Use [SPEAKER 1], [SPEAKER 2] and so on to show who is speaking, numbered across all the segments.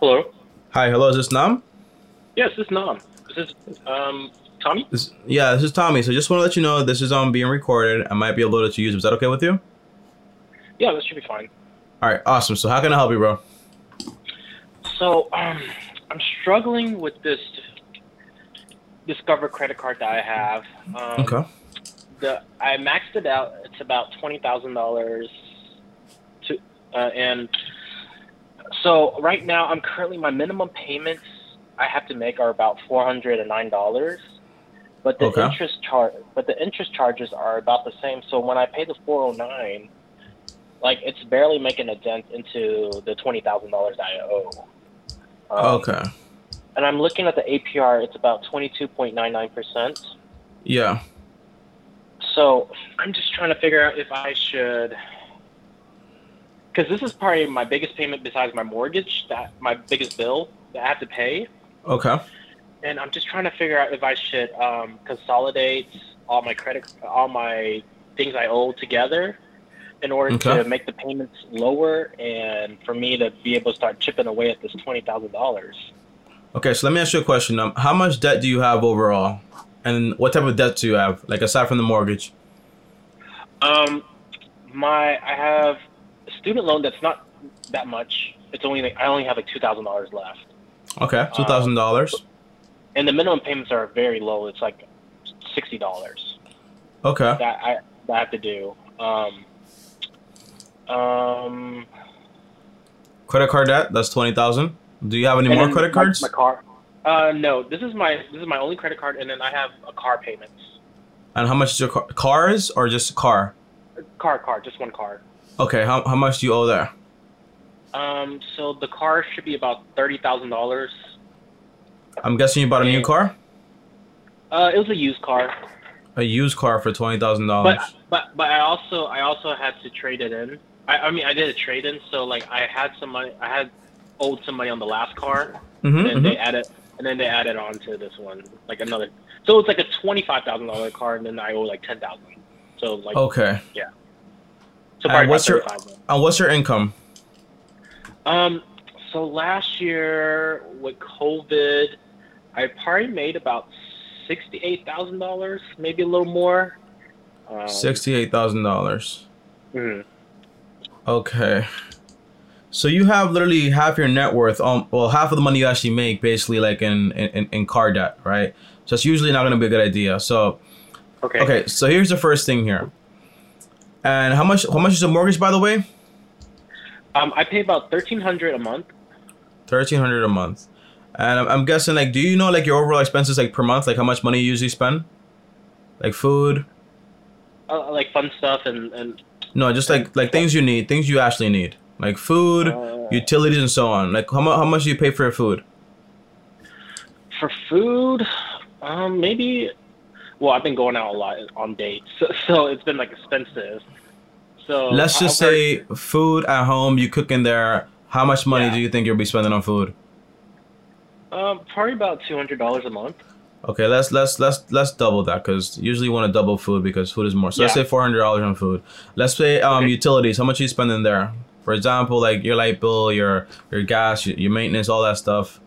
[SPEAKER 1] Hello.
[SPEAKER 2] Hi, hello, is this Nam?
[SPEAKER 1] Yes, this is Nam. This is um Tommy.
[SPEAKER 2] This, yeah, this is Tommy. So just want to let you know this is um being recorded. I might be uploaded to YouTube. Is that okay with you?
[SPEAKER 1] Yeah, that should be fine.
[SPEAKER 2] All right, awesome. So how can I help you, bro?
[SPEAKER 1] So um, I'm struggling with this Discover credit card that I have. Um,
[SPEAKER 2] Okay.
[SPEAKER 1] The I maxed it out. It's about twenty thousand dollars. To uh, and so right now I'm currently my minimum payments I have to make are about four hundred and nine dollars. But the
[SPEAKER 2] Okay.
[SPEAKER 1] interest charge, but the interest charges are about the same. So when I pay the four hundred nine, like it's barely making a dent into the twenty thousand dollars I owe. Um,
[SPEAKER 2] Okay.
[SPEAKER 1] And I'm looking at the APR. It's about twenty two point nine nine percent.
[SPEAKER 2] Yeah.
[SPEAKER 1] So I'm just trying to figure out if I should, because this is probably my biggest payment besides my mortgage. That my biggest bill that I have to pay,
[SPEAKER 2] Okay.
[SPEAKER 1] and I'm just trying to figure out if I should um, consolidate all my credit, all my things I owe together, in order
[SPEAKER 2] Okay.
[SPEAKER 1] to make the payments lower, and for me to be able to start chipping away at this twenty thousand dollars.
[SPEAKER 2] Okay. So let me ask you a question. Um, how much debt do you have overall, and what type of debt do you have? Like aside from the mortgage.
[SPEAKER 1] Um, my I have student loan that's not that much. It's only like, I only have like two thousand dollars left,
[SPEAKER 2] Okay. Two thousand dollars.
[SPEAKER 1] and the minimum payments are very low. It's like sixty dollars
[SPEAKER 2] Okay.
[SPEAKER 1] that I that I have to do. Um, um,
[SPEAKER 2] Credit card debt. That's twenty thousand. Do you have any more credit cards?
[SPEAKER 1] My, car. Uh, no. This is my this is my only credit card, and then I have a car payments.
[SPEAKER 2] And how much is your car? Cars or just a car?
[SPEAKER 1] Car, car, just one car.
[SPEAKER 2] Okay. How how much do you owe there?
[SPEAKER 1] Um, so the car should be about thirty thousand dollars.
[SPEAKER 2] I'm guessing you bought a new car.
[SPEAKER 1] Uh, it was a used car.
[SPEAKER 2] A used car for twenty thousand dollars.
[SPEAKER 1] But but but I also I also had to trade it in. I, I mean I did a trade in, so like I had some money. I had owed some money on the last car,
[SPEAKER 2] Mm-hmm,
[SPEAKER 1] and then they added and then they added on to this one like another. So it's like a twenty five thousand dollar car, and then I owe like ten thousand. So like
[SPEAKER 2] Okay.
[SPEAKER 1] So
[SPEAKER 2] and what's your- And what's your income?
[SPEAKER 1] Um, so last year with COVID, I probably made about sixty eight thousand dollars, maybe a little more. Um,
[SPEAKER 2] Sixty-eight thousand dollars.
[SPEAKER 1] mhm.
[SPEAKER 2] Okay. So you have literally half your net worth, um, well, half of the money you actually make, basically, like in in, in car debt, right? So it's usually not going to be a good idea. So
[SPEAKER 1] Okay.
[SPEAKER 2] okay, so here's the first thing here. And how much? How much is the mortgage, by the way?
[SPEAKER 1] Um, I pay about thirteen hundred a month.
[SPEAKER 2] Thirteen hundred a month. And I'm, I'm guessing, like, do you know like your overall expenses, like per month, like how much money you usually spend, like food?
[SPEAKER 1] Uh, like fun stuff and and
[SPEAKER 2] No, just like like things you need, things you actually need, like food,
[SPEAKER 1] uh,
[SPEAKER 2] utilities, and so on. Like how much? How much do you pay for your food?
[SPEAKER 1] for food, um, maybe. Well, I've been going out a lot on dates, so, so it's been like expensive. So
[SPEAKER 2] Let's just
[SPEAKER 1] I'll-
[SPEAKER 2] say food at home, you cook in there. How much money
[SPEAKER 1] Yeah.
[SPEAKER 2] do you think you'll be spending on food?
[SPEAKER 1] um, probably about two hundred dollars a month.
[SPEAKER 2] Okay, let's let's let's let's double that because usually you want to double food because food is more. So let's say four hundred dollars on food. Let's say um
[SPEAKER 1] Okay.
[SPEAKER 2] utilities. How much are you spending there? For example, like your light bill, your your gas, your, your maintenance, all that stuff.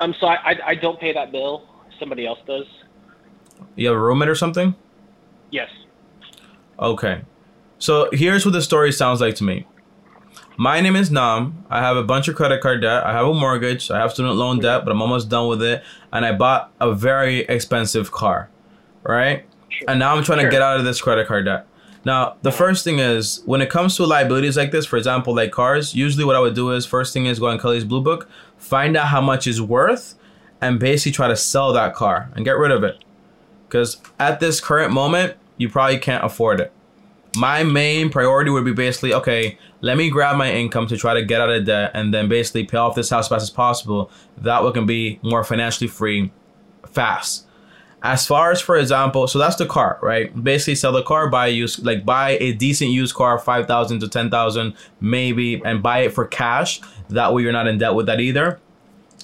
[SPEAKER 1] Um, so I, I I don't pay that bill. Somebody else does.
[SPEAKER 2] You have a roommate or something?
[SPEAKER 1] Yes.
[SPEAKER 2] Okay. So here's what the story sounds like to me. My name is Nam. I have a bunch of credit card debt. I have a mortgage. I have student loan debt, but I'm almost done with it. And I bought a very expensive car, right?
[SPEAKER 1] Sure.
[SPEAKER 2] And now I'm trying
[SPEAKER 1] Sure.
[SPEAKER 2] to get out of this credit card debt. Now, the uh-huh. first thing is when it comes to liabilities like this, for example, like cars, usually what I would do is first thing is go on Kelley's Blue Book, find out how much is worth, and basically try to sell that car and get rid of it. Because at this current moment, you probably can't afford it. My main priority would be basically okay, let me grab my income to try to get out of debt and then basically pay off this house as fast as possible. That way, can be more financially free fast. As far as, for example, so that's the car, right? Basically, sell the car, buy a used, like buy a decent used car, five thousand to ten thousand, maybe, and buy it for cash. That way, you're not in debt with that either.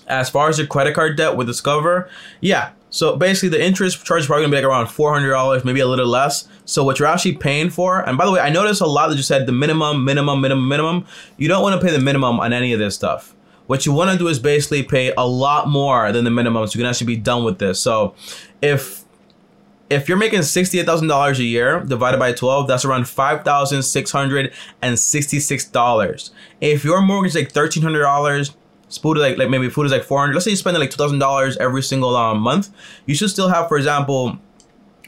[SPEAKER 2] As far as your credit card debt with Discover, yeah. So basically, the interest charge is probably gonna be like around four hundred dollars, maybe a little less. So what you're actually paying for, and by the way, I noticed a lot that you said the minimum, minimum, minimum, minimum. You don't want to pay the minimum on any of this stuff. what you want to do is basically pay a lot more than the minimum so you can actually be done with this. So if if you're making $68,000 a year divided by 12, that's around $5,666. If your mortgage is like $1,300, food is like, like maybe food is like 400 let's say you spend like $2,000 every single um, month, you should still have, for example,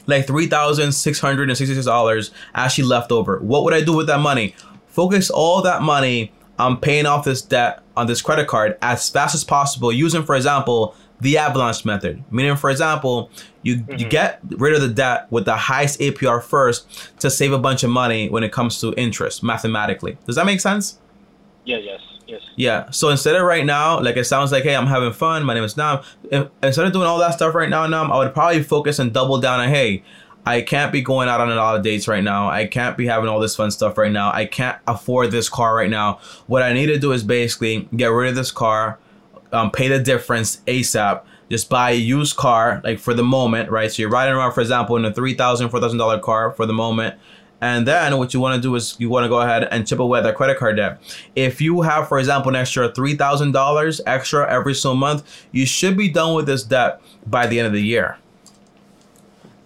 [SPEAKER 2] like $3,666 actually left over. What would I do with that money? Focus all that money on paying off this debt on this credit card as fast as possible using, for example, the avalanche method. Meaning, for example, you, mm-hmm. you get rid of the debt with the highest APR first to save a bunch of money when it comes to interest mathematically. Does that make sense?
[SPEAKER 1] Yeah, yes, yes.
[SPEAKER 2] Yeah. So instead of right now, like it sounds like, hey, I'm having fun. My name is Nam. If, instead of doing all that stuff right now, Nam, I would probably focus and double down on, hey, I can't be going out on a lot of dates right now. I can't be having all this fun stuff right now. I can't afford this car right now. What I need to do is basically get rid of this car, um, pay the difference ASAP. Just buy a used car, like for the moment, right? So you're riding around, for example, in a $3,000, $4,000 car for the moment. And then what you want to do is you want to go ahead and chip away that credit card debt. If you have, for example, an extra $3,000 extra every single month, you should be done with this debt by the end of the year.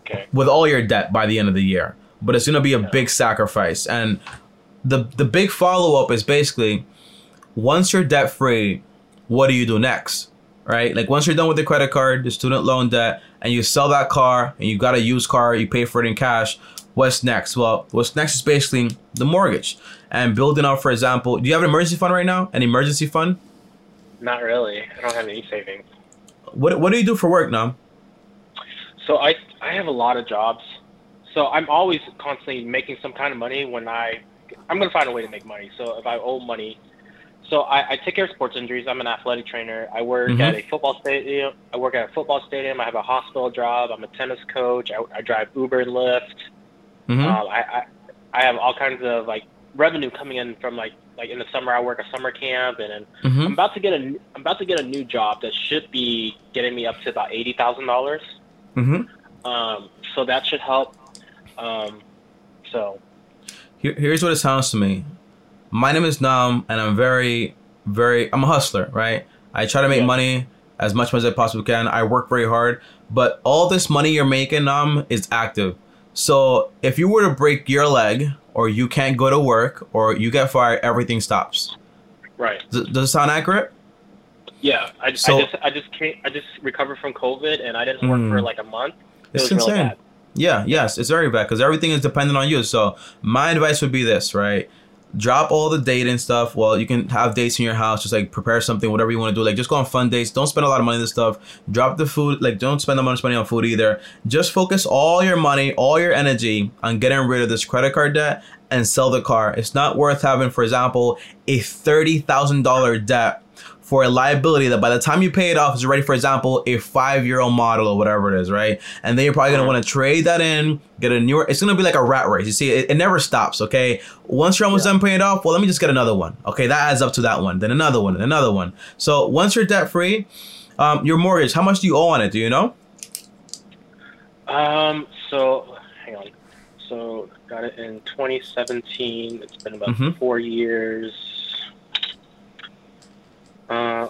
[SPEAKER 1] Okay.
[SPEAKER 2] With all your debt by the end of the year. But it's going to be a yeah. big sacrifice. And the the big follow up is basically once you're debt free, what do you do next? Right? Like once you're done with the credit card, the student loan debt, and you sell that car and you got a used car, you pay for it in cash, what's next? Well, what's next is basically the mortgage and building up, for example, do you have an emergency fund right now? An emergency fund?
[SPEAKER 1] Not really. I don't have any savings.
[SPEAKER 2] What What do you do for work now?
[SPEAKER 1] So I I have a lot of jobs. So I'm always constantly making some kind of money when I I'm gonna find a way to make money. So if I owe money, so I, I take care of sports injuries. I'm an athletic trainer. I work mm-hmm. at a football stadium. I work at a football stadium. I have a hospital job. I'm a tennis coach. I, I drive Uber and Lyft. Mm-hmm. Um, I, I I have all kinds of like revenue coming in from like like in the summer I work a summer camp and, and mm-hmm. I'm about to get a I'm about to get a new job that should be getting me up to about eighty thousand dollars.
[SPEAKER 2] Mm-hmm.
[SPEAKER 1] Um, so that should help. Um, so
[SPEAKER 2] Here, here's what it sounds to me. My name is Nam, and I'm very very I'm a hustler, right? I try to make yeah. money as much as I possibly can. I work very hard, but all this money you're making, Nam, is active. So if you were to break your leg, or you can't go to work, or you get fired, everything stops.
[SPEAKER 1] Right.
[SPEAKER 2] Does, does it sound accurate?
[SPEAKER 1] Yeah, I, so, I just I just came, I just recovered from COVID, and I didn't work mm, for like a month. It it's insane.
[SPEAKER 2] Yeah, yes, it's very bad because everything is dependent on you. So my advice would be this, right? Drop all the date and stuff. Well, you can have dates in your house, just like prepare something, whatever you want to do. Like just go on fun dates. Don't spend a lot of money on this stuff. Drop the food. Like don't spend the money money on food either. Just focus all your money, all your energy on getting rid of this credit card debt and sell the car. It's not worth having, for example, a thirty thousand dollar debt for a liability that by the time you pay it off is ready, for example, a five year old model or whatever it is, right? And then you're probably gonna uh-huh. want to trade that in, get a newer. It's gonna be like a rat race. You see, it, it never stops. Okay, once you're almost yeah. done paying it off, well, let me just get another one. Okay, that adds up to that one, then another one, and another one. So once you're debt free, um, your mortgage, how much do you owe on it? Do you know?
[SPEAKER 1] Um. So hang on. So got it in 2017. It's been about mm-hmm. four years.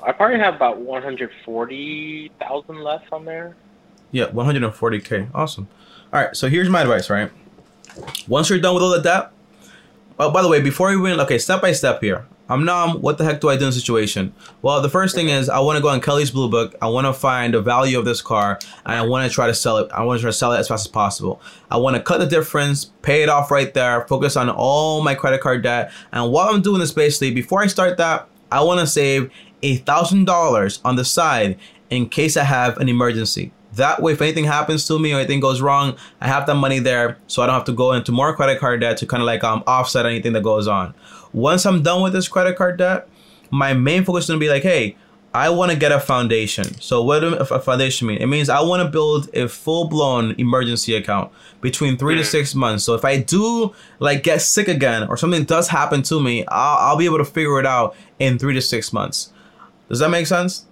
[SPEAKER 1] I probably have about 140,000 left on there.
[SPEAKER 2] Yeah, 140k. Awesome. All right, so here's my advice, right? Once you're done with all the debt, oh, by the way, before you win, okay, step by step here. I'm Nam. What the heck do I do in the situation? Well, the first thing is I want to go on Kelley's Blue Book. I want to find the value of this car, and I want to try to sell it. I want to try to sell it as fast as possible. I want to cut the difference, pay it off right there, focus on all my credit card debt, and while I'm doing this, basically, before I start that, I want to save a thousand dollars on the side in case I have an emergency. That way, if anything happens to me or anything goes wrong, I have that money there, so I don't have to go into more credit card debt to kind of like um offset anything that goes on. Once I'm done with this credit card debt, my main focus is gonna be like, hey, I want to get a foundation. So what does a foundation mean? It means I want to build a full-blown emergency account between three to mm. six months. So if I do like get sick again or something does happen to me, I'll, I'll be able to figure it out in three to six months. Does that make sense?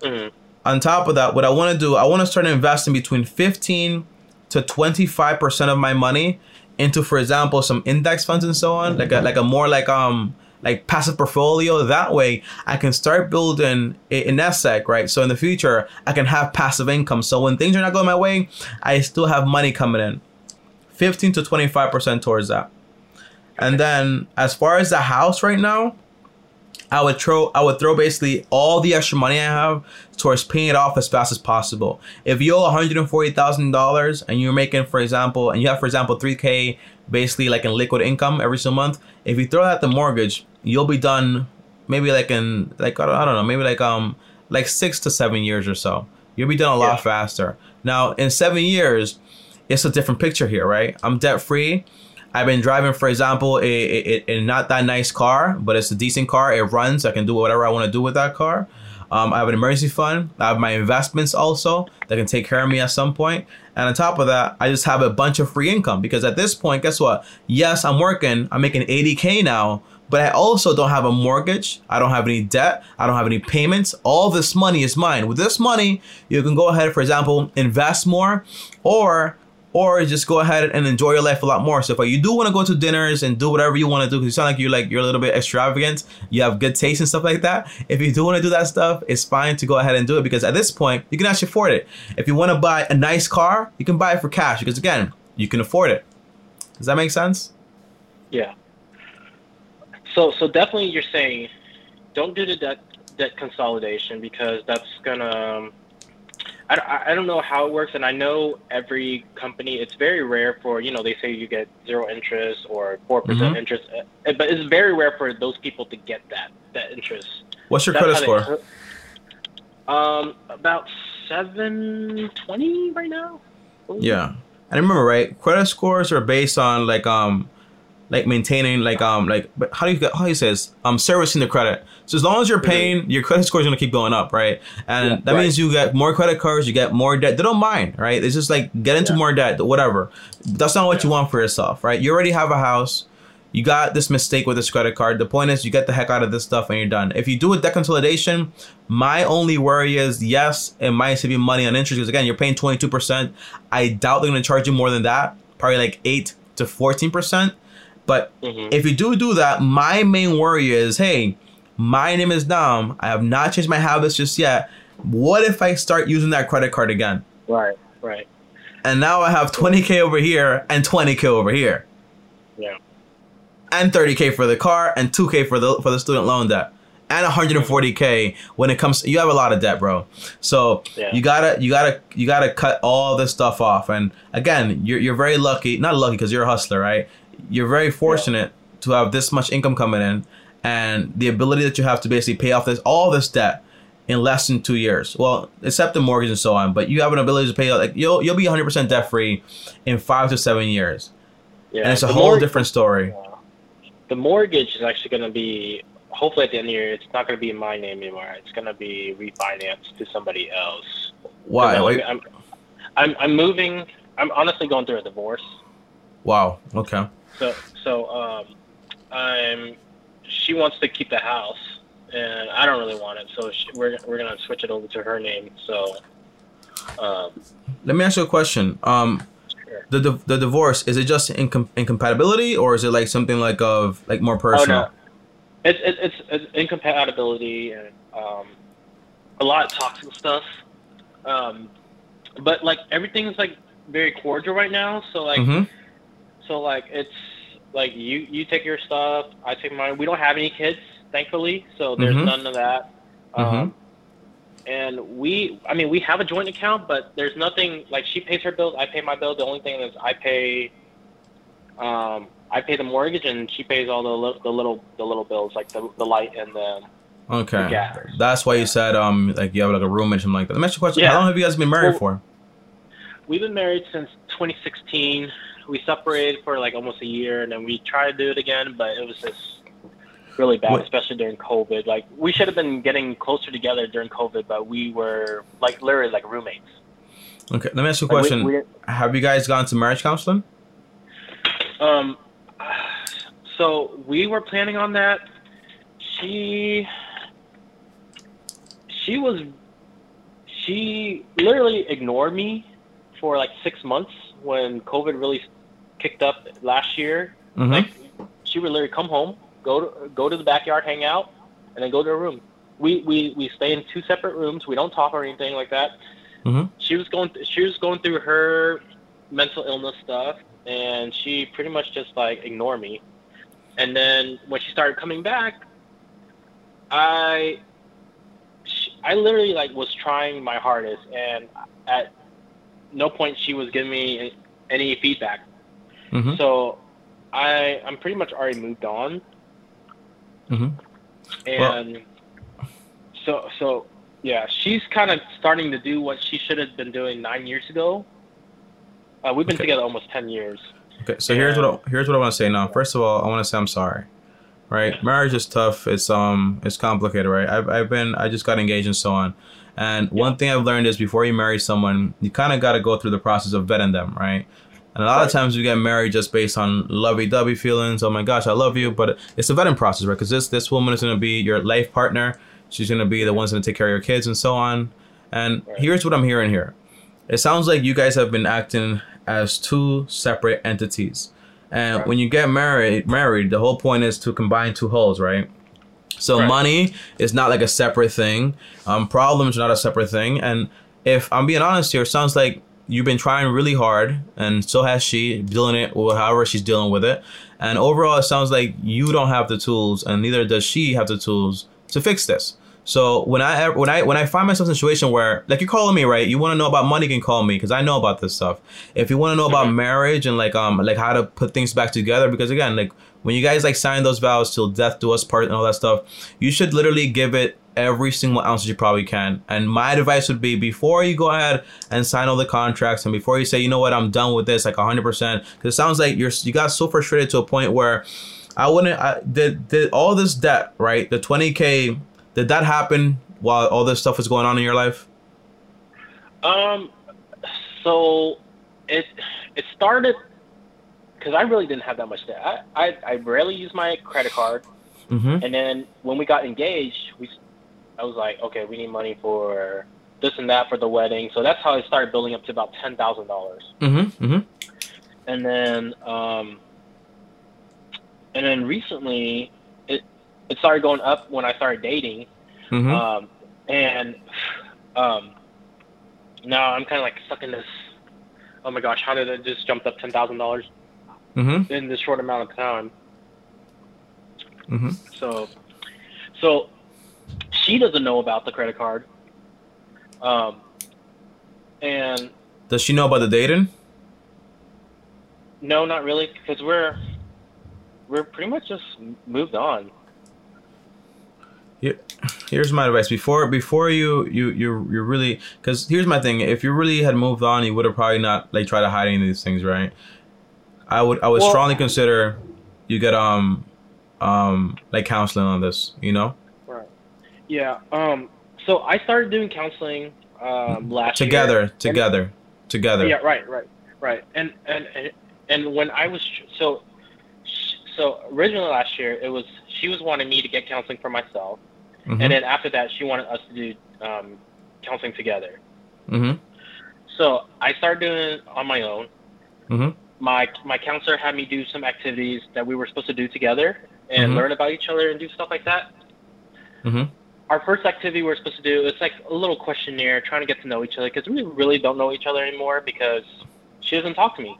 [SPEAKER 1] Mm-hmm.
[SPEAKER 2] On top of that, what I want to do, I want to start investing between 15 to 25% of my money into, for example, some index funds and so on, like a, like a more like um like passive portfolio. That way, I can start building a, a nest egg, right? So in the future, I can have passive income. So when things are not going my way, I still have money coming in. 15 to 25% towards that. And then as far as the house right now, I would throw I would throw basically all the extra money I have towards paying it off as fast as possible. If you owe one hundred and forty thousand dollars and you're making, for example, and you have, for example, three k basically like in liquid income every single month, if you throw that at the mortgage, you'll be done maybe like in like I don't, I don't know, maybe like um like six to seven years or so. You'll be done a lot
[SPEAKER 1] Yeah.
[SPEAKER 2] faster. Now in seven years, it's a different picture here, right? I'm debt free. I've been driving, for example, a, not that nice car, but it's a decent car. It runs. I can do whatever I want to do with that car. Um, I have an emergency fund. I have my investments also that can take care of me at some point. And on top of that, I just have a bunch of free income because at this point, guess what? Yes, I'm working. I'm making 80K now, but I also don't have a mortgage. I don't have any debt. I don't have any payments. All this money is mine. With this money, you can go ahead, for example, invest more or or just go ahead and enjoy your life a lot more. So if you do want to go to dinners and do whatever you want to do, because you sound like you're like you're a little bit extravagant, you have good taste and stuff like that. If you do want to do that stuff, it's fine to go ahead and do it because at this point you can actually afford it. If you want to buy a nice car, you can buy it for cash because again, you can afford it. Does that make sense?
[SPEAKER 1] Yeah. So so definitely you're saying don't do the debt debt consolidation because that's gonna um, I, I- don't know how it works and I know every company it's very rare for you know they say you get zero interest or 4%
[SPEAKER 2] Mhm.
[SPEAKER 1] interest uh, but it's very rare for those people to get that that interest
[SPEAKER 2] What's your
[SPEAKER 1] That's
[SPEAKER 2] credit
[SPEAKER 1] they-
[SPEAKER 2] score?
[SPEAKER 1] um about 720 right now
[SPEAKER 2] Yeah. I remember, right? Credit scores are based on like um like maintaining like um like but how do you get how do you say this? Um servicing the credit. So as long as you're paying, your credit score is gonna keep going up, right? And
[SPEAKER 1] Yeah,
[SPEAKER 2] that
[SPEAKER 1] right.
[SPEAKER 2] means you get more credit cards, you get more debt. They don't mind, right? It's just like get into
[SPEAKER 1] Yeah.
[SPEAKER 2] more debt, whatever. That's not what you want for yourself, right? You already have a house. You got this mistake with this credit card. The point is, you get the heck out of this stuff and you're done. If you do a debt consolidation, my only worry is yes, it might save you money on interest because again, you're paying 22%. I doubt they're going to charge you more than that, probably like 8 to 14%. But
[SPEAKER 1] Mhm.
[SPEAKER 2] if you do do that, my main worry is hey, my name is Nam. I have not changed my habits just yet. What if I start using that credit card again?
[SPEAKER 1] right right
[SPEAKER 2] And now I have 20K over here and 20K over here
[SPEAKER 1] yeah
[SPEAKER 2] and 30k for the car and 2k for the for the student loan debt and 140k when it comes you have a lot of debt bro so
[SPEAKER 1] Yeah.
[SPEAKER 2] you gotta you gotta you gotta cut all this stuff off and again you're, you're very lucky not lucky because you're a hustler right you're very fortunate to have this much income coming in and the ability that you have to basically pay off this all this debt in less than two years. Well except the mortgage and so on but you have an ability to pay like you'll you'll be 100% debt free in five to seven years.
[SPEAKER 1] Yeah
[SPEAKER 2] and it's a whole
[SPEAKER 1] more-
[SPEAKER 2] different story.
[SPEAKER 1] The mortgage is actually going to be hopefully at the end of the year it's not going to be in my name anymore. It's going to be refinanced to somebody else.
[SPEAKER 2] Why?
[SPEAKER 1] I'm, I'm, I'm, I'm moving i'm honestly going through a divorce.
[SPEAKER 2] Wow okay
[SPEAKER 1] so so um i'm she wants to keep the house and i don't really want it so she, we're, we're going to switch it over to her name so um
[SPEAKER 2] Let me ask you a question. Um,
[SPEAKER 1] sure.
[SPEAKER 2] the the, the divorce is it just incom- incompatibility or is it like something like of like more personal?
[SPEAKER 1] Oh no, it's it's it's, it's incompatibility and um, a lot of toxic stuff. Um, but like everything's like very cordial right now. So like
[SPEAKER 2] hmm
[SPEAKER 1] so like it's like you you take your stuff, I take mine. We don't have any kids, thankfully, so there's
[SPEAKER 2] Mhm.
[SPEAKER 1] none of that. Um, and we, I mean, we have a joint account, but there's nothing like she pays her bills, I pay my bill. The only thing is I pay, um, I pay the mortgage, and she pays all the li- the little the little bills like the the light and the
[SPEAKER 2] Okay.
[SPEAKER 1] Yeah.
[SPEAKER 2] That's why you said um like you have like a room or something like that. Let me ask you a question.
[SPEAKER 1] Yeah.
[SPEAKER 2] How long have you guys been married
[SPEAKER 1] Well-
[SPEAKER 2] for?
[SPEAKER 1] We've been married since 2016. We separated for like almost a year, and then we tried to do it again, but it was just really bad,
[SPEAKER 2] What-
[SPEAKER 1] especially during COVID. Like we should have been getting closer together during COVID, but we were like literally like roommates.
[SPEAKER 2] Okay. Let me ask you a
[SPEAKER 1] Like, we-
[SPEAKER 2] question.
[SPEAKER 1] we didn't-
[SPEAKER 2] have you guys gone to marriage counseling?
[SPEAKER 1] Um, so we were planning on that. She, she was, she literally ignored me for like six months when COVID really kicked up last year.
[SPEAKER 2] Mm-hmm.
[SPEAKER 1] Like, she would literally come home, go to go to the backyard, hang out, and then go to her room. We we we stay in two separate rooms. We don't talk or anything like that.
[SPEAKER 2] hmm
[SPEAKER 1] She was going she was going through her mental illness stuff, and she pretty much just like ignored me. And then when she started coming back, I she, I literally like was trying my hardest, and at no point she was giving me any feedback.
[SPEAKER 2] Hmm
[SPEAKER 1] So I I'm pretty much already moved on,
[SPEAKER 2] hmm
[SPEAKER 1] and so so yeah, she's kind of starting to do what she should have been doing nine years ago. Uh, we've been
[SPEAKER 2] Okay.
[SPEAKER 1] together almost ten years.
[SPEAKER 2] Okay, so here's what I, here's what I want to say now. First of all, I want to say I'm sorry. Right, marriage is tough. It's um, it's complicated, right? I've I've been I just got engaged and so on. And one thing I've learned is before you marry someone, you kind of got to go through the process of vetting them, right? And a lot of times we get married just based on lovey-dovey feelings. Oh my gosh, I love you, but it's a vetting process, right? Because this this woman is going to be your life partner. She's going to be the one's going to take care of your kids and so on. And
[SPEAKER 1] Right.
[SPEAKER 2] here's what I'm hearing here. It sounds like you guys have been acting as two separate entities. And
[SPEAKER 1] Right.
[SPEAKER 2] when you get married, married, the whole point is to combine two wholes, right? So
[SPEAKER 1] Right.
[SPEAKER 2] money is not like a separate thing. Um, problems are not a separate thing. And if I'm being honest here, it sounds like you've been trying really hard, and so has she, dealing it with however she's dealing with it. And overall, it sounds like you don't have the tools, and neither does she have the tools to fix this. So when I when I when I find myself in a situation where like you're calling me right, you want to know about money, you can call me because I know about this stuff. If you want to know about
[SPEAKER 1] Mhm.
[SPEAKER 2] marriage and like um like how to put things back together, because again like when you guys like sign those vows till death do us part and all that stuff, you should literally give it every single ounce that you probably can. And my advice would be before you go ahead and sign all the contracts and before you say, you know what, I'm done with this, like 100%, because it sounds like you're you got so frustrated to a point where I wouldn't. I, did did all this debt right? The 20k. Did that happen while all this stuff was going on in your life?
[SPEAKER 1] Um, so it it started because I really didn't have that much debt. I, I I rarely use my credit card,
[SPEAKER 2] Mm-hmm.
[SPEAKER 1] and then when we got engaged, we I was like, okay, we need money for this and that for the wedding. So that's how it started building up to about ten thousand dollars.
[SPEAKER 2] Mm-hmm. Mm-hmm.
[SPEAKER 1] and then um, and then recently it it started going up when I started dating,
[SPEAKER 2] Mm-hmm.
[SPEAKER 1] um, and um, now I'm kind of like stuck in this. Oh my gosh, how did it just jump up ten thousand dollars
[SPEAKER 2] mm-hmm.
[SPEAKER 1] in this short amount of time?
[SPEAKER 2] Mm-hmm.
[SPEAKER 1] So, so she doesn't know about the credit card, um, and
[SPEAKER 2] Does she know about the dating?
[SPEAKER 1] no, not really, because we're we're pretty much just moved on.
[SPEAKER 2] Here's my advice. Before before you you you you really because here's my thing. If you really had moved on, you would have probably not like tried to hide any of these things, right? I would I would
[SPEAKER 1] Well-
[SPEAKER 2] strongly consider you get um um like counseling on this. You know,
[SPEAKER 1] Yeah. Um. So I started doing counseling um, last year.
[SPEAKER 2] together together together.
[SPEAKER 1] Yeah. Right. Right. Right. And and and, and when I was so so originally last year it was she was wanting me to get counseling for myself,
[SPEAKER 2] Mhm.
[SPEAKER 1] and then after that she wanted us to do um, counseling together.
[SPEAKER 2] Mhm.
[SPEAKER 1] So I started doing it on my own.
[SPEAKER 2] Mhm.
[SPEAKER 1] My my counselor had me do some activities that we were supposed to do together and
[SPEAKER 2] Mhm.
[SPEAKER 1] learn about each other and do stuff like that.
[SPEAKER 2] Mhm.
[SPEAKER 1] Our first activity we are supposed to do it's like a little questionnaire, trying to get to know each other because we really don't know each other anymore because she doesn't talk to me.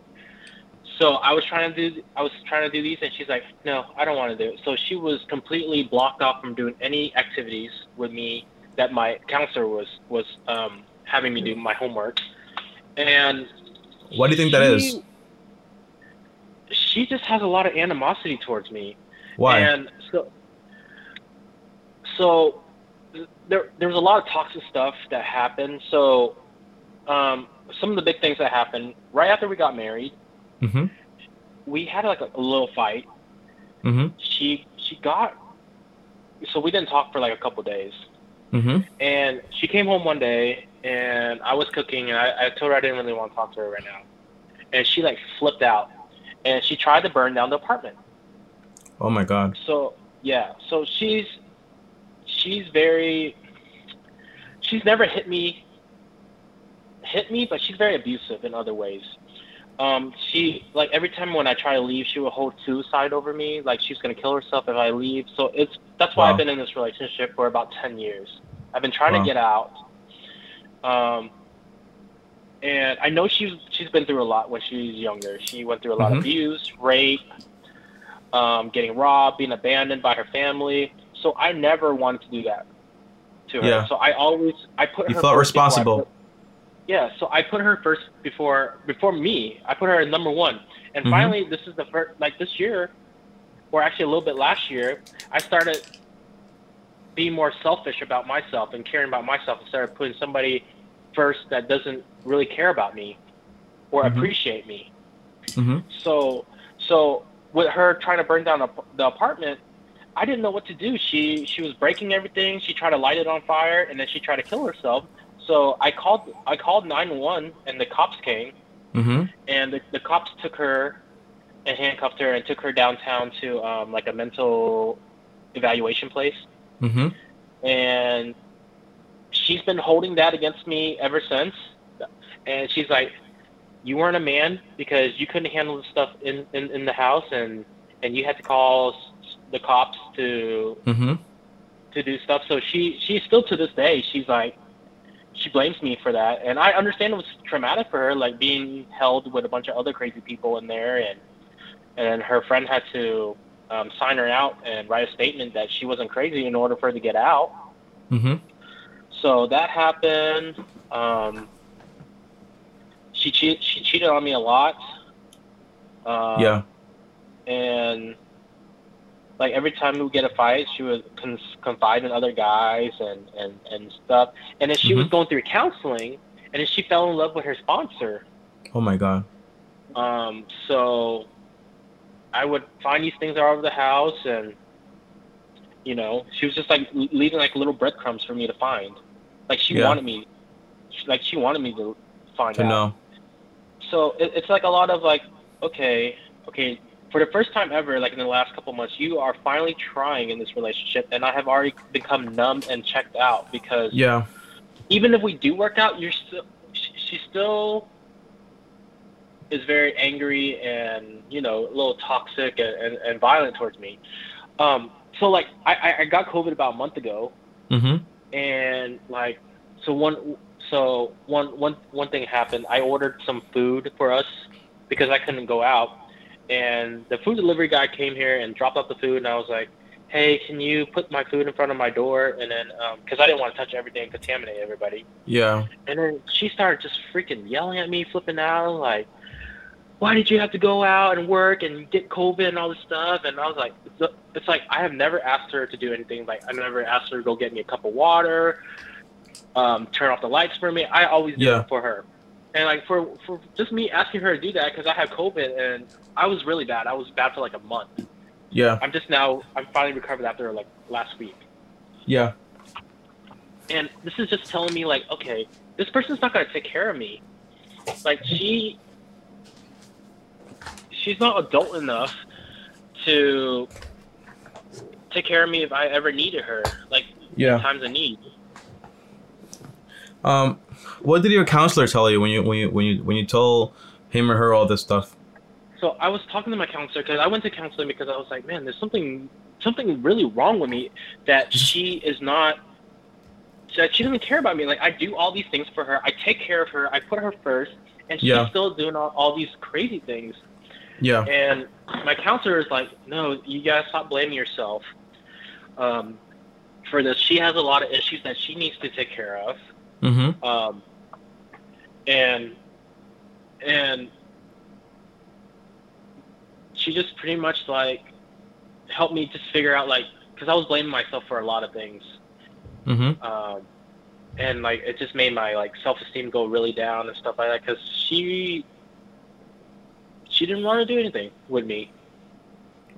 [SPEAKER 1] So I was trying to do I was trying to do these and she's like, no, I don't want to do it. So she was completely blocked off from doing any activities with me that my counselor was was um, having me do my homework. And
[SPEAKER 2] What do you think that is?
[SPEAKER 1] she- She just has a lot of animosity towards me.
[SPEAKER 2] Why?
[SPEAKER 1] And so, so there there was a lot of toxic stuff that happened. So, um, some of the big things that happened right after we got married,
[SPEAKER 2] Mhm.
[SPEAKER 1] we had like a, a little fight.
[SPEAKER 2] Mhm.
[SPEAKER 1] She she got so we didn't talk for like a couple days.
[SPEAKER 2] Mhm.
[SPEAKER 1] And she came home one day, and I was cooking, and I, I told her I didn't really want to talk to her right now. And she like flipped out, and she tried to burn down the apartment.
[SPEAKER 2] Oh my God.
[SPEAKER 1] So yeah, so she's she's very she's never hit me hit me, but she's very abusive in other ways. Um, she like every time when I try to leave, she will hold suicide over me. Like she's gonna kill herself if I leave. So it's that's why
[SPEAKER 2] Wow.
[SPEAKER 1] I've been in this relationship for about ten years. I've been trying
[SPEAKER 2] Wow.
[SPEAKER 1] to get out. Um, and I know she's she's been through a lot when she was younger. She went through a lot
[SPEAKER 2] Mhm.
[SPEAKER 1] of abuse, rape, um, getting robbed, being abandoned by her family. So I never wanted to do that to her.
[SPEAKER 2] Yeah.
[SPEAKER 1] So I always I put
[SPEAKER 2] You
[SPEAKER 1] her
[SPEAKER 2] felt
[SPEAKER 1] first before I
[SPEAKER 2] responsible.
[SPEAKER 1] put- yeah, so I put her first before before me. I put her at number one, and
[SPEAKER 2] Mhm.
[SPEAKER 1] finally, this is the first like this year, or actually a little bit last year. I started being more selfish about myself and caring about myself instead of putting somebody first that doesn't really care about me or
[SPEAKER 2] Mhm.
[SPEAKER 1] appreciate me.
[SPEAKER 2] hmm
[SPEAKER 1] So so with her trying to burn down the apartment, I didn't know what to do. She she was breaking everything. She tried to light it on fire, and then she tried to kill herself. So I called I called 911, and the cops came,
[SPEAKER 2] hmm
[SPEAKER 1] and the, the cops took her and handcuffed her and took her downtown to um, like a mental evaluation place.
[SPEAKER 2] hmm
[SPEAKER 1] And she's been holding that against me ever since. And she's like, "You weren't a man because you couldn't handle the stuff in, in, in the house, and and you had to call the cops to
[SPEAKER 2] hmm
[SPEAKER 1] to do stuff." So she she's still to this day she's like she blames me for that, and I understand it was traumatic for her, like being held with a bunch of other crazy people in there, and and her friend had to um, sign her out and write a statement that she wasn't crazy in order for her to get out.
[SPEAKER 2] hmm
[SPEAKER 1] So that happened. Um, she cheated. She cheated on me a lot. Um,
[SPEAKER 2] yeah.
[SPEAKER 1] And like every time we would get a fight, she would cons- confide in other guys and and and stuff. And then she was
[SPEAKER 2] Mhm.
[SPEAKER 1] going through counseling, and then she fell in love with her sponsor.
[SPEAKER 2] Oh my god.
[SPEAKER 1] Um, so I would find these things all over the house, and you know, she was just like leaving like little breadcrumbs for me to find. Like she
[SPEAKER 2] Yeah.
[SPEAKER 1] wanted me, like she wanted me to find
[SPEAKER 2] To
[SPEAKER 1] out.
[SPEAKER 2] know.
[SPEAKER 1] So it, it's like a lot of like, okay, okay. For the first time ever, like in the last couple months, you are finally trying in this relationship, and I have already become numb and checked out because
[SPEAKER 2] Yeah.
[SPEAKER 1] even if we do work out, you're still she, she still is very angry and you know a little toxic and, and, and violent towards me. Um, so like I, I- got COVID about a month ago,
[SPEAKER 2] hmm
[SPEAKER 1] and like so one so one one one thing happened. I ordered some food for us because I couldn't go out, and the food delivery guy came here and dropped off the food, and I was like. Hey, can you put my food in front of my door? And then, because I didn't want to touch everything and contaminate everybody.
[SPEAKER 2] Yeah.
[SPEAKER 1] And then she started just freaking yelling at me, flipping out, like, why did you have to go out and work and get COVID and all this stuff? And I was like, it's- it's like, I have never asked her to do anything. Like, I never asked her to go get me a cup of water, um, turn off the lights for me. I always do
[SPEAKER 2] Yeah.
[SPEAKER 1] it for her. And like, for, for just me asking her to do that, because I had COVID and I was really bad. I was bad for like a month.
[SPEAKER 2] Yeah.
[SPEAKER 1] I'm just now, I'm finally recovered after like last week.
[SPEAKER 2] Yeah.
[SPEAKER 1] and this is just telling me like okay this person's not going to take care of me like she she's not adult enough to take care of me if i ever needed her like
[SPEAKER 2] Yeah.
[SPEAKER 1] times of need
[SPEAKER 2] Um, what did your counselor tell you when you when you when you when you told him or her all this stuff?
[SPEAKER 1] so i was talking to my counselor because i went to counseling because i was like man there's something something really wrong with me that she is not that she doesn't care about me like i do all these things for her i take care of her i put her first and she's
[SPEAKER 2] Yeah.
[SPEAKER 1] still doing all, all these crazy things
[SPEAKER 2] Yeah.
[SPEAKER 1] And my counselor is like, no, you gotta stop blaming yourself um, for this. She has a lot of issues that she needs to take care of,
[SPEAKER 2] Mm-hmm.
[SPEAKER 1] um, and and she just pretty much like helped me just figure out like because I was blaming myself for a lot of things,
[SPEAKER 2] Mm-hmm.
[SPEAKER 1] um, and like it just made my like self esteem go really down and stuff like that because she she didn't want to do anything with me.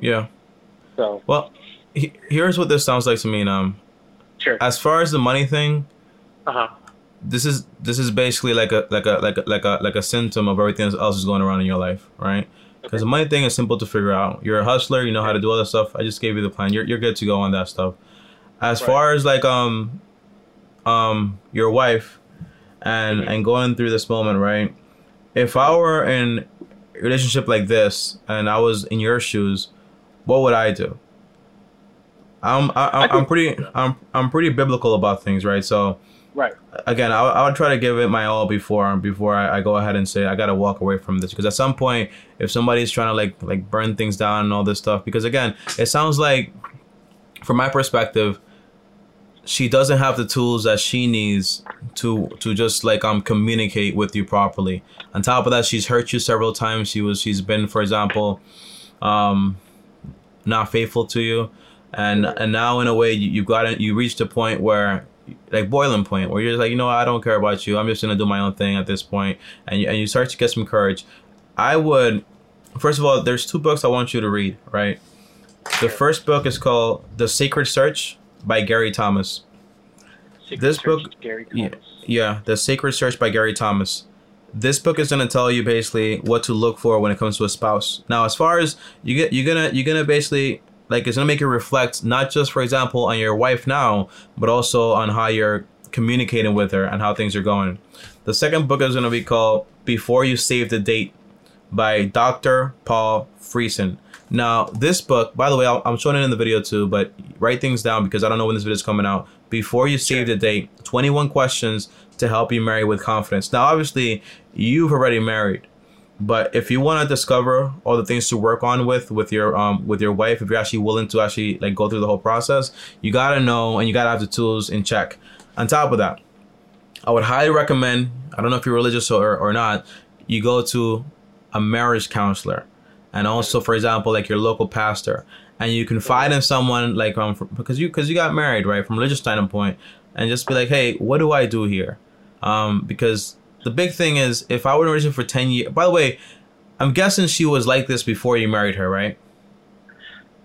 [SPEAKER 2] Yeah.
[SPEAKER 1] So
[SPEAKER 2] Well, he, here's what this sounds like to me. Um,
[SPEAKER 1] sure.
[SPEAKER 2] as far as the money thing,
[SPEAKER 1] Uh huh.
[SPEAKER 2] This is this is basically like a like a like a like a like a symptom of everything else is going around in your life, right? Because the money thing is simple to figure out. You're a hustler, you know how to do all that stuff. I just gave you the plan. You're you're good to go on that stuff. As
[SPEAKER 1] Right.
[SPEAKER 2] far as like um um your wife and
[SPEAKER 1] Mhm.
[SPEAKER 2] and going through this moment, right? If I were in relationship like this and I was in your shoes, what would I do? I'm I, I, I'm pretty I'm I'm pretty biblical about things, right? So
[SPEAKER 1] Right.
[SPEAKER 2] again, I, I would try to give it my all before before I, I go ahead and say I gotta walk away from this because at some point, if somebody's trying to like like burn things down and all this stuff, because again, it sounds like, from my perspective, she doesn't have the tools that she needs to to just like um communicate with you properly. On top of that, she's hurt you several times. She was she's been, for example, um, not faithful to you, and and now in a way you, you got it. You reached a point where like boiling point where you're just like you know I don't care about you. I'm just gonna do my own thing at this point, and you, and you start to get some courage. I would, first of all, there's two books I want you to read. Right, the first book is called The Sacred Search by Gary Thomas. This
[SPEAKER 1] Search,
[SPEAKER 2] book-
[SPEAKER 1] Gary
[SPEAKER 2] Yeah, yeah, The Sacred Search by Gary Thomas. This book is gonna tell you basically what to look for when it comes to a spouse. Now, as far as you get, you're gonna you're gonna basically like it's gonna make you reflect not just, for example, on your wife now, but also on how you're communicating with her and how things are going. The second book is gonna be called Before You Save the Date by Dr. Paul Friesen. Now, this book, by the way, I'll- I'm showing it in the video too, but write things down because I don't know when this video is coming out. Before you save the date, 21 questions to help you marry with confidence. Now, obviously, you've already married, but if you want to discover all the things to work on with with your um with your wife, if you're actually willing to actually like go through the whole process, you gotta know and you gotta have the tools in check. On top of that, I would highly recommend. I don't know if you're religious or or not. You go to a marriage counselor, and also, for example, like your local pastor, and you confide in someone like um for, because you because you got married right from religious standpoint, and just be like, hey, what do I do here? Um, because the big thing is if I were in a relationship for ten years. By the way, I'm guessing she was like this before you married her, right?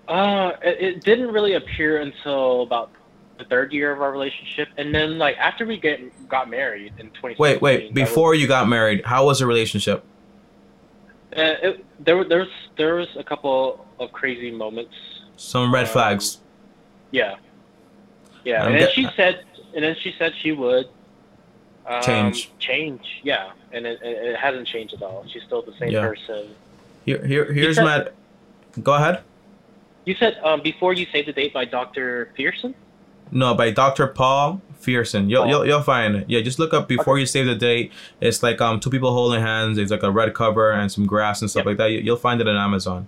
[SPEAKER 1] Uh, it, it didn't really appear until about the third year of our relationship, and then like after we get got married in 20.
[SPEAKER 2] Wait, wait. Before you got married, how was the relationship?
[SPEAKER 1] uh, it, there there was there was a couple of crazy moments.
[SPEAKER 2] Some red
[SPEAKER 1] Um,
[SPEAKER 2] flags.
[SPEAKER 1] Yeah, yeah, and then
[SPEAKER 2] ge-
[SPEAKER 1] she said, and then she said she would um,
[SPEAKER 2] Change.
[SPEAKER 1] Change, yeah, and it, it hasn't changed at all. She's still the same
[SPEAKER 2] Yeah.
[SPEAKER 1] person.
[SPEAKER 2] Here, here, here's
[SPEAKER 1] said-
[SPEAKER 2] my. Go ahead.
[SPEAKER 1] You said um, before you save the date by Dr. Pearson.
[SPEAKER 2] No, by Dr. Paul Friesen. You'll,
[SPEAKER 1] Paul.
[SPEAKER 2] you'll you'll find it. Yeah, just look up before you save the date. It's like um two people holding hands. It's like a red cover and some grass and stuff
[SPEAKER 1] Yep.
[SPEAKER 2] like that. You, you'll find it on Amazon.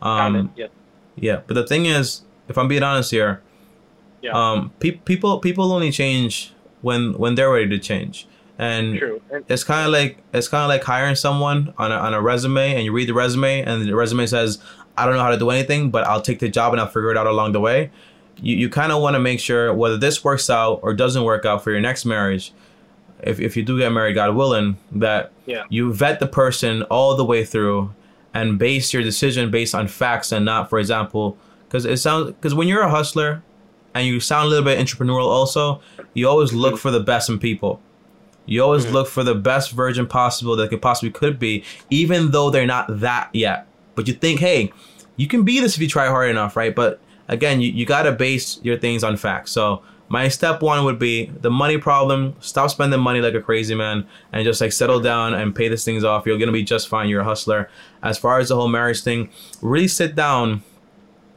[SPEAKER 2] Um.
[SPEAKER 1] Yep.
[SPEAKER 2] yeah, but the thing is, if I'm being honest here,
[SPEAKER 1] Yeah.
[SPEAKER 2] um, pe- people people only change when when they're ready to change, and
[SPEAKER 1] True.
[SPEAKER 2] It's kind of like it's kind of like hiring someone on a, on a resume and you read the resume and the resume says i don't know how to do anything but i'll take the job and i'll figure it out along the way you, you kind of want to make sure whether this works out or doesn't work out for your next marriage if, if you do get married god willing that
[SPEAKER 1] Yeah.
[SPEAKER 2] you vet the person all the way through and base your decision based on facts and not for example because it sounds because when you're a hustler and you sound a little bit entrepreneurial also you always look for the best in people you always
[SPEAKER 1] Mhm.
[SPEAKER 2] look for the best version possible that could possibly could be, even though they're not that yet. But you think, hey, you can be this if you try hard enough, right? But again, you, you gotta base your things on facts. So my step one would be the money problem. Stop spending money like a crazy man and just like settle down and pay these things off. You're gonna be just fine. You're a hustler. As far as the whole marriage thing, really sit down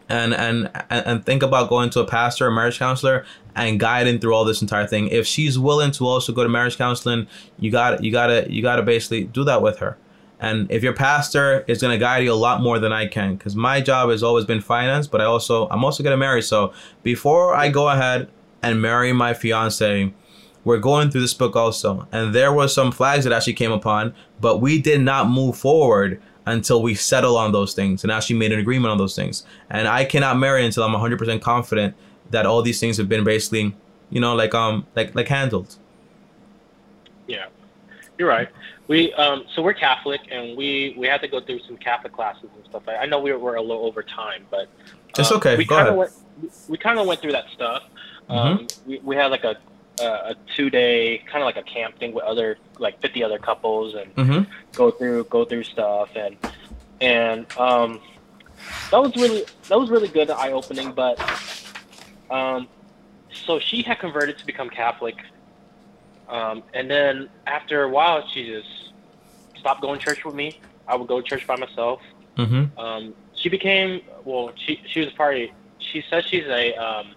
[SPEAKER 2] and and and think about going to a pastor or marriage counselor and guiding through all this entire thing. If she's willing to also go to marriage counseling, you got you gotta you gotta basically do that with her. And if your pastor is gonna guide you a lot more than I can, because my job has always been finance, but I also I'm also gonna marry So before I go ahead and marry my fiance, we're going through this book also, and there were some flags that actually came upon, but we did not move forward until we settle on those things and actually made an agreement on those things. And I cannot marry until I'm 100% confident that all these things have been basically, you know, like um like like handled.
[SPEAKER 1] yeah, you're right. We um, so we're Catholic, and we we had to go through some Catholic classes and stuff. I, I know we were, we're a little over time, but
[SPEAKER 2] It's
[SPEAKER 1] um,
[SPEAKER 2] okay.
[SPEAKER 1] We kind of.
[SPEAKER 2] Mm-hmm.
[SPEAKER 1] went we kind of went through that stuff. Um, we we had like a a, a two day kind of like a camp thing with other like 50 other couples and
[SPEAKER 2] Mm-hmm.
[SPEAKER 1] go through go through stuff and and um that was really that was really good eye opening but um so she had converted to become catholic um and then after a while she just stopped going to church with me I would go to church by myself.
[SPEAKER 2] Mm-hmm.
[SPEAKER 1] Um, she became well. She she was a party She says she's a um,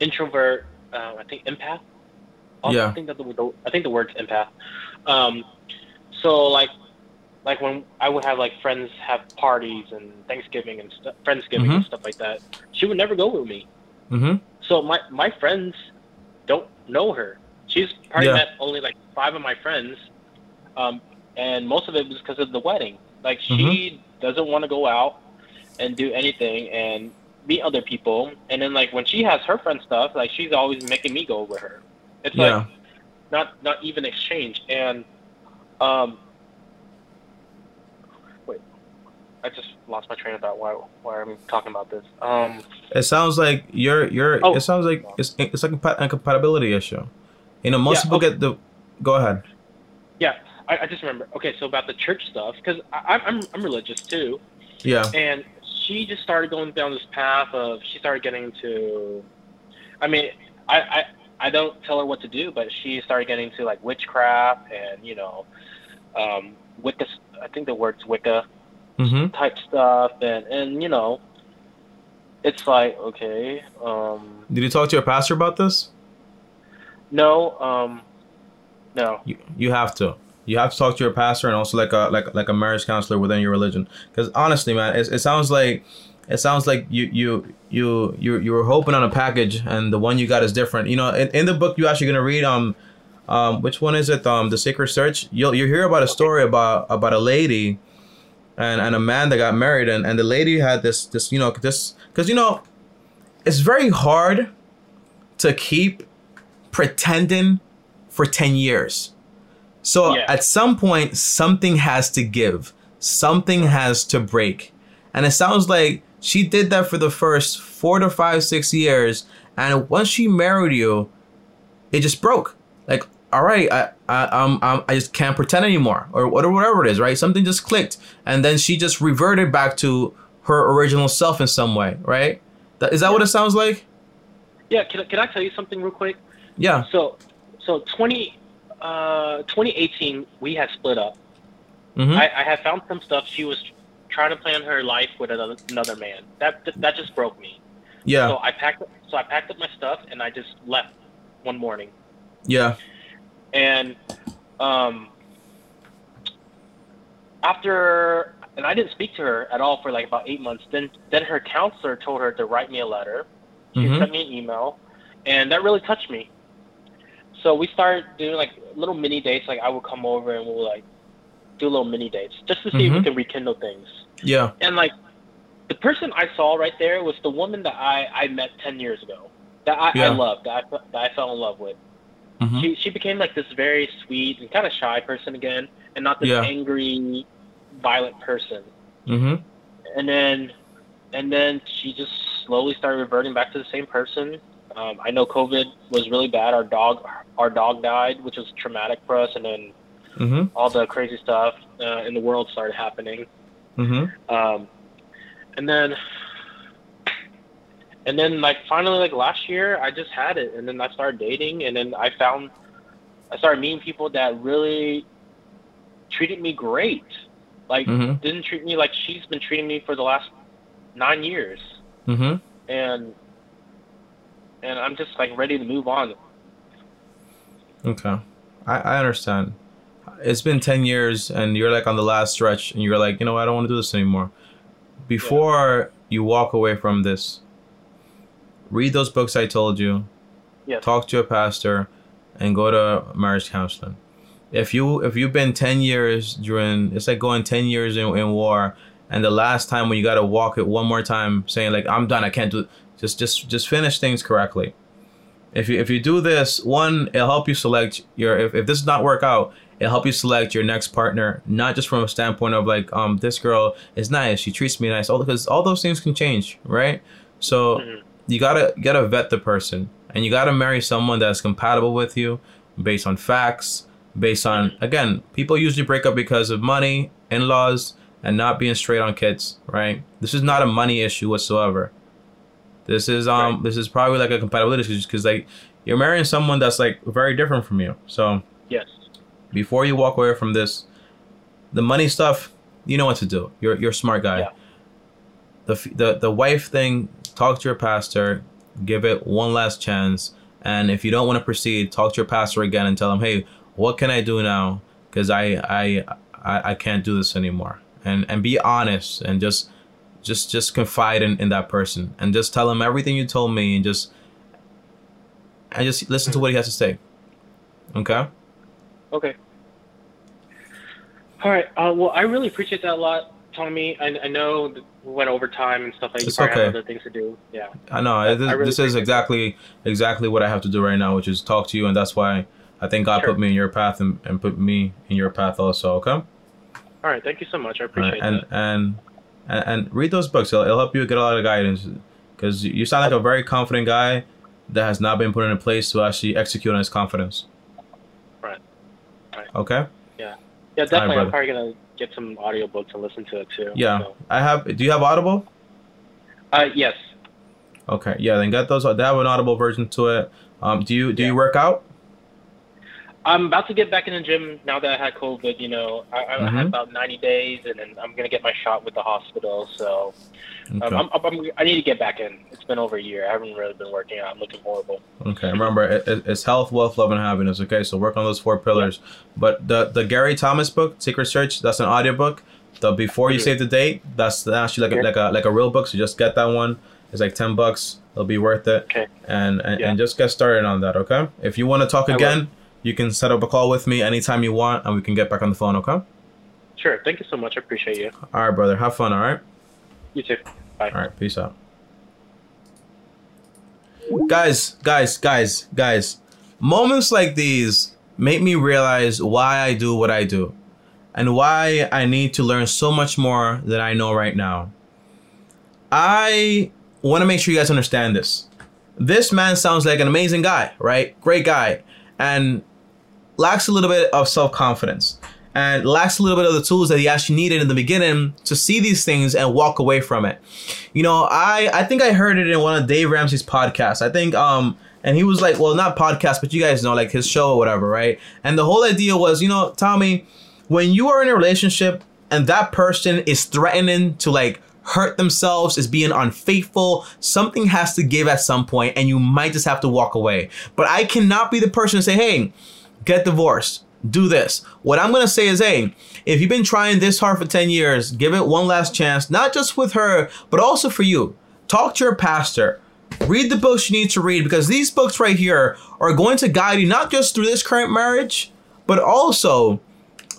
[SPEAKER 1] introvert. Uh, I think empath.
[SPEAKER 2] Yeah.
[SPEAKER 1] I think that the, the I think the word's empath. Um, so like like when I would have like friends have parties and Thanksgiving and stuff, Friendsgiving and
[SPEAKER 2] Mhm.
[SPEAKER 1] stuff like that, she would never go with me.
[SPEAKER 2] Mm-hmm.
[SPEAKER 1] So my my friends don't know her. She's probably
[SPEAKER 2] Yeah.
[SPEAKER 1] met only like five of my friends, um, and most of it was because of the wedding. Like she
[SPEAKER 2] Mm-hmm.
[SPEAKER 1] doesn't want to go out and do anything and meet other people. And then like when she has her friend stuff, like she's always making me go with her. It's
[SPEAKER 2] Yeah.
[SPEAKER 1] like not not even exchange. And um, wait, I just lost my train of thought. Why why I'm talking about this? Um.
[SPEAKER 2] It sounds like you're you're.
[SPEAKER 1] Oh.
[SPEAKER 2] It sounds like it's it's like a compatibility issue. You know, most
[SPEAKER 1] Yeah,
[SPEAKER 2] people
[SPEAKER 1] okay.
[SPEAKER 2] get the. Go ahead.
[SPEAKER 1] Yeah, I, I just remember. Okay, so about the church stuff, because I'm I'm I'm religious too,
[SPEAKER 2] Yeah.
[SPEAKER 1] and she just started going down this path of she started getting to. I mean, I I I don't tell her what to do, but she started getting to like witchcraft and you know, um, Wicca. I think the word's Wicca
[SPEAKER 2] Mm-hmm.
[SPEAKER 1] type stuff, and and you know, it's like okay, um,
[SPEAKER 2] Did you talk to your pastor about this?
[SPEAKER 1] no, um, no,
[SPEAKER 2] You you have to. You have to talk to your pastor and also like a like like a marriage counselor within your religion. Because honestly, man, it, it sounds like it sounds like you you you you you were hoping on a package and the one you got is different. You know, in, in the book you're actually gonna read um um which one is it um the Sacred Search. You'll you hear about a story about about a lady and and a man that got married and and the lady had this this you know this because you know it's very hard to keep pretending for 10 years. So
[SPEAKER 1] Yeah.
[SPEAKER 2] at some point, something has to give, something has to break. And it sounds like she did that for the first four to five, six years. And once she married you, it just broke. Like, all right, I, I, um, um, I just can't pretend anymore, or whatever, whatever it is, right? Something just clicked, and then she just reverted back to her original self in some way, right? That, is that what it sounds like?
[SPEAKER 1] yeah. Can can I tell you something real quick?
[SPEAKER 2] Yeah.
[SPEAKER 1] So, so 20, uh, 2018, we had split up.
[SPEAKER 2] Mm-hmm.
[SPEAKER 1] I, I had found some stuff. She was trying to plan her life with another, another man. That that just broke me.
[SPEAKER 2] yeah.
[SPEAKER 1] So I packed. up- So I packed up my stuff and I just left one morning.
[SPEAKER 2] yeah.
[SPEAKER 1] And um, after, and I didn't speak to her at all for like about eight months. Then then her counselor told her to write me a letter. She
[SPEAKER 2] Mhm.
[SPEAKER 1] sent me an email, and that really touched me. So we started doing like little mini dates. Like I would come over and we'll like do little mini dates just to see if we
[SPEAKER 2] Mhm.
[SPEAKER 1] can rekindle things.
[SPEAKER 2] Yeah.
[SPEAKER 1] And like the person I saw right there was the woman that I I met ten years ago. That I,
[SPEAKER 2] Yeah.
[SPEAKER 1] I loved. That I, that I fell in love with.
[SPEAKER 2] Mhm.
[SPEAKER 1] She she became like this very sweet and kind of shy person again, and not this
[SPEAKER 2] Yeah.
[SPEAKER 1] angry, violent person.
[SPEAKER 2] Mm-hmm.
[SPEAKER 1] And then and then she just slowly started reverting back to the same person. Um, I know COVID was really bad. Our dog our dog died, which was traumatic for us, and then
[SPEAKER 2] Mm-hmm.
[SPEAKER 1] all the crazy stuff uh, in the world started happening.
[SPEAKER 2] Mm-hmm.
[SPEAKER 1] Um, and then, and then like finally like last year, I just had it, and then I started dating, and then I found, I started meeting people that really treated me great, like
[SPEAKER 2] Mhm.
[SPEAKER 1] didn't treat me like she's been treating me for the last nine years,
[SPEAKER 2] Mm-hmm.
[SPEAKER 1] and and I'm just like ready to move on.
[SPEAKER 2] Okay. I, I understand. It's been 10 years and you're like on the last stretch and you're like, you know I don't want to do this anymore. Before you walk away from this, read those books I told you,
[SPEAKER 1] Yes.
[SPEAKER 2] talk to a pastor, and go to marriage counseling. If you if you've been 10 years during it's like going 10 years in, in war and the last time when you got to walk it one more time saying like I'm done I can't do just just just finish things correctly. If you if you do this, one it'll help you select your if, if this does not work out, it'll help you select your next partner not just from a standpoint of like um this girl is nice, she treats me nice, all because all those things can change, right? So
[SPEAKER 1] Mhm.
[SPEAKER 2] you gotta you gotta vet the person and you gotta marry someone that's compatible with you based on facts based on again people usually break up because of money in-laws and not being straight on kids right this is not a money issue whatsoever this is um
[SPEAKER 1] Right.
[SPEAKER 2] this is probably like a compatibility issue because like you're marrying someone that's like very different from you so
[SPEAKER 1] Yes.
[SPEAKER 2] before you walk away from this the money stuff, you know what to do. You're you're a smart guy.
[SPEAKER 1] Yeah.
[SPEAKER 2] The the the wife thing, talk to your pastor, give it one last chance, and if you don't want to proceed, talk to your pastor again and tell him, hey, what can I do now? Because I, I I I can't do this anymore. And and be honest and just just just confide in, in that person and just tell him everything you told me and just and just listen to what he has to say. Okay.
[SPEAKER 1] Okay. All right. Uh, well, I really appreciate that a lot, Tommy. I, I know that we went over time and stuff like that
[SPEAKER 2] It's okay.
[SPEAKER 1] other things to do. Yeah.
[SPEAKER 2] I know
[SPEAKER 1] I-
[SPEAKER 2] this,
[SPEAKER 1] I really
[SPEAKER 2] this is
[SPEAKER 1] appreciate
[SPEAKER 2] exactly exactly what I have to do right now, which is talk to you, and that's why I think God
[SPEAKER 1] Sure.
[SPEAKER 2] put me in your path and, and put me in your path also. Okay.
[SPEAKER 1] All right. Thank you so much. I
[SPEAKER 2] All right,
[SPEAKER 1] appreciate
[SPEAKER 2] and,
[SPEAKER 1] that.
[SPEAKER 2] and and and read those books. It'll, it'll help you get a lot of guidance because you sound like a very confident guy that has not been put in a place to actually execute on his confidence.
[SPEAKER 1] Right. Right.
[SPEAKER 2] Okay.
[SPEAKER 1] Yeah, Yeah, definitely.
[SPEAKER 2] brother.
[SPEAKER 1] I'm probably gonna get some audiobooks and listen to it too.
[SPEAKER 2] Yeah.
[SPEAKER 1] So.
[SPEAKER 2] I have. Do you have Audible?
[SPEAKER 1] Uh, yes.
[SPEAKER 2] Okay. Yeah. Then get those. They have an Audible version to it. Um. Do you do you work out?
[SPEAKER 1] I'm about to get back in the gym now that I had COVID. You know, I, I
[SPEAKER 2] Mhm.
[SPEAKER 1] had about 90 days, and then I'm gonna get my shot with the hospital. So
[SPEAKER 2] Okay.
[SPEAKER 1] um, I'm, I'm, I need to get back in. It's been over a year. I haven't really been working out. I'm looking horrible.
[SPEAKER 2] Okay, remember it, it- it's health, wealth, love, and happiness. Okay, so work on those four pillars. But the the Gary Thomas book, Secret Search, that's an audiobook. The Before You
[SPEAKER 1] Mhm.
[SPEAKER 2] Save the Date, that's actually like a, like a like a real book. So just get that one. It's like ten bucks. It'll be worth it.
[SPEAKER 1] Okay.
[SPEAKER 2] And and,
[SPEAKER 1] Yeah.
[SPEAKER 2] and just get started on that. Okay. If you want to talk
[SPEAKER 1] I will.
[SPEAKER 2] You can set up a call with me anytime you want, and we can get back on the phone. Okay.
[SPEAKER 1] Sure. Thank you so much. I appreciate you.
[SPEAKER 2] All right, brother. Have fun. All right.
[SPEAKER 1] You too. Bye.
[SPEAKER 2] All right, peace out. Guys, guys, guys, guys. Moments like these make me realize why I do what I do and why I need to learn so much more than I know right now. I want to make sure you guys understand this. This man sounds like an amazing guy, right? Great guy. And lacks a little bit of self confidence and lacks a little bit of the tools that he actually needed in the beginning to see these things and walk away from it. You know, I I think I heard it in one of Dave Ramsey's podcasts. I think um and he was like, well, not podcast, but you guys know, like his show or whatever, right? And the whole idea was, you know, Tommy, when you are in a relationship and that person is threatening to like hurt themselves, is being unfaithful, something has to give at some point, and you might just have to walk away. But I cannot be the person to say, hey, get divorced. Do this. What I'm gonna say is, hey, if you've been trying this hard for 10 years, give it one last chance, not just with her, but also for you. Talk to your pastor. Read the books you need to read because these books right here are going to guide you not just through this current marriage, but also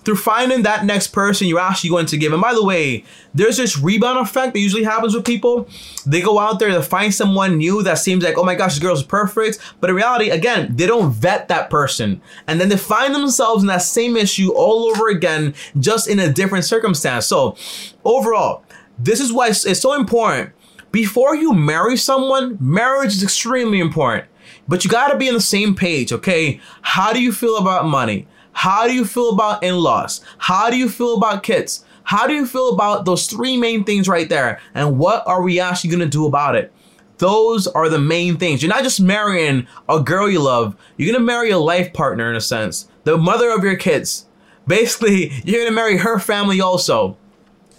[SPEAKER 2] through finding that next person you're actually going to give. And by the way, there's this rebound effect that usually happens with people. They go out there to find someone new that seems like, oh my gosh, this girl's perfect. But in reality, again, they don't vet that person. And then they find themselves in that same issue all over again, just in a different circumstance. So overall, this is why it's, so important. Before you marry someone, marriage is extremely important. But you gotta be on the same page, okay? How do you feel about money? How do you feel about in laws? How do you feel about kids? How do you feel about those three main things right there? And what are we actually gonna do about it? Those are the main things. You're not just marrying a girl you love, you're gonna marry a life partner in a sense, the mother of your kids. Basically, you're gonna marry her family also.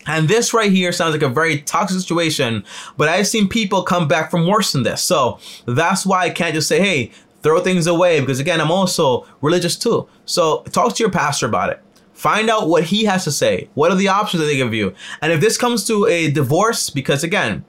[SPEAKER 2] And this right here sounds like a very toxic situation, but I've seen people come back from worse than this. So that's why I can't just say, hey, throw things away, because again, I'm also religious too. So talk to your pastor about it. Find out what he has to say. What are the options that they give you? And if this comes to a divorce, because again,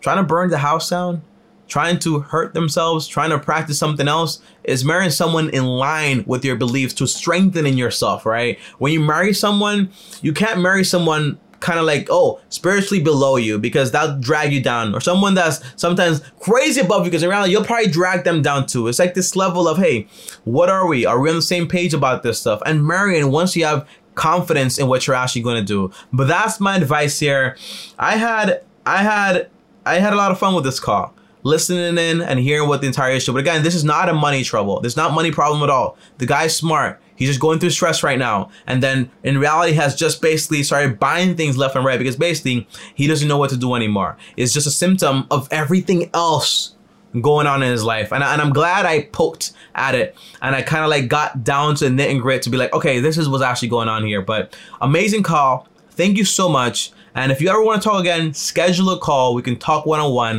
[SPEAKER 2] trying to burn the house down, trying to hurt themselves, trying to practice something else, is marrying someone in line with your beliefs to strengthening yourself, right? When you marry someone, you can't marry someone kind of like, oh, spiritually below you because that'll drag you down, or someone that's sometimes crazy above you because reality, you'll probably drag them down too. It's like this level of, hey, what are we? Are we on the same page about this stuff? And marrying, once you have confidence in what you're actually going to do. But that's my advice here. I had, I had, I had a lot of fun with this call listening in and hearing what the entire issue. But again, this is not a money trouble. There's not money problem at all. The guy's smart. He's just going through stress right now. And then in reality has just basically started buying things left and right because basically he doesn't know what to do anymore. It's just a symptom of everything else going on in his life. And, I, and I'm glad I poked at it and I kind of like got down to the knit and grit to be like, okay, this is what's actually going on here. But amazing call. Thank you so much. And if you ever want to talk again, schedule a call. We can talk one on one.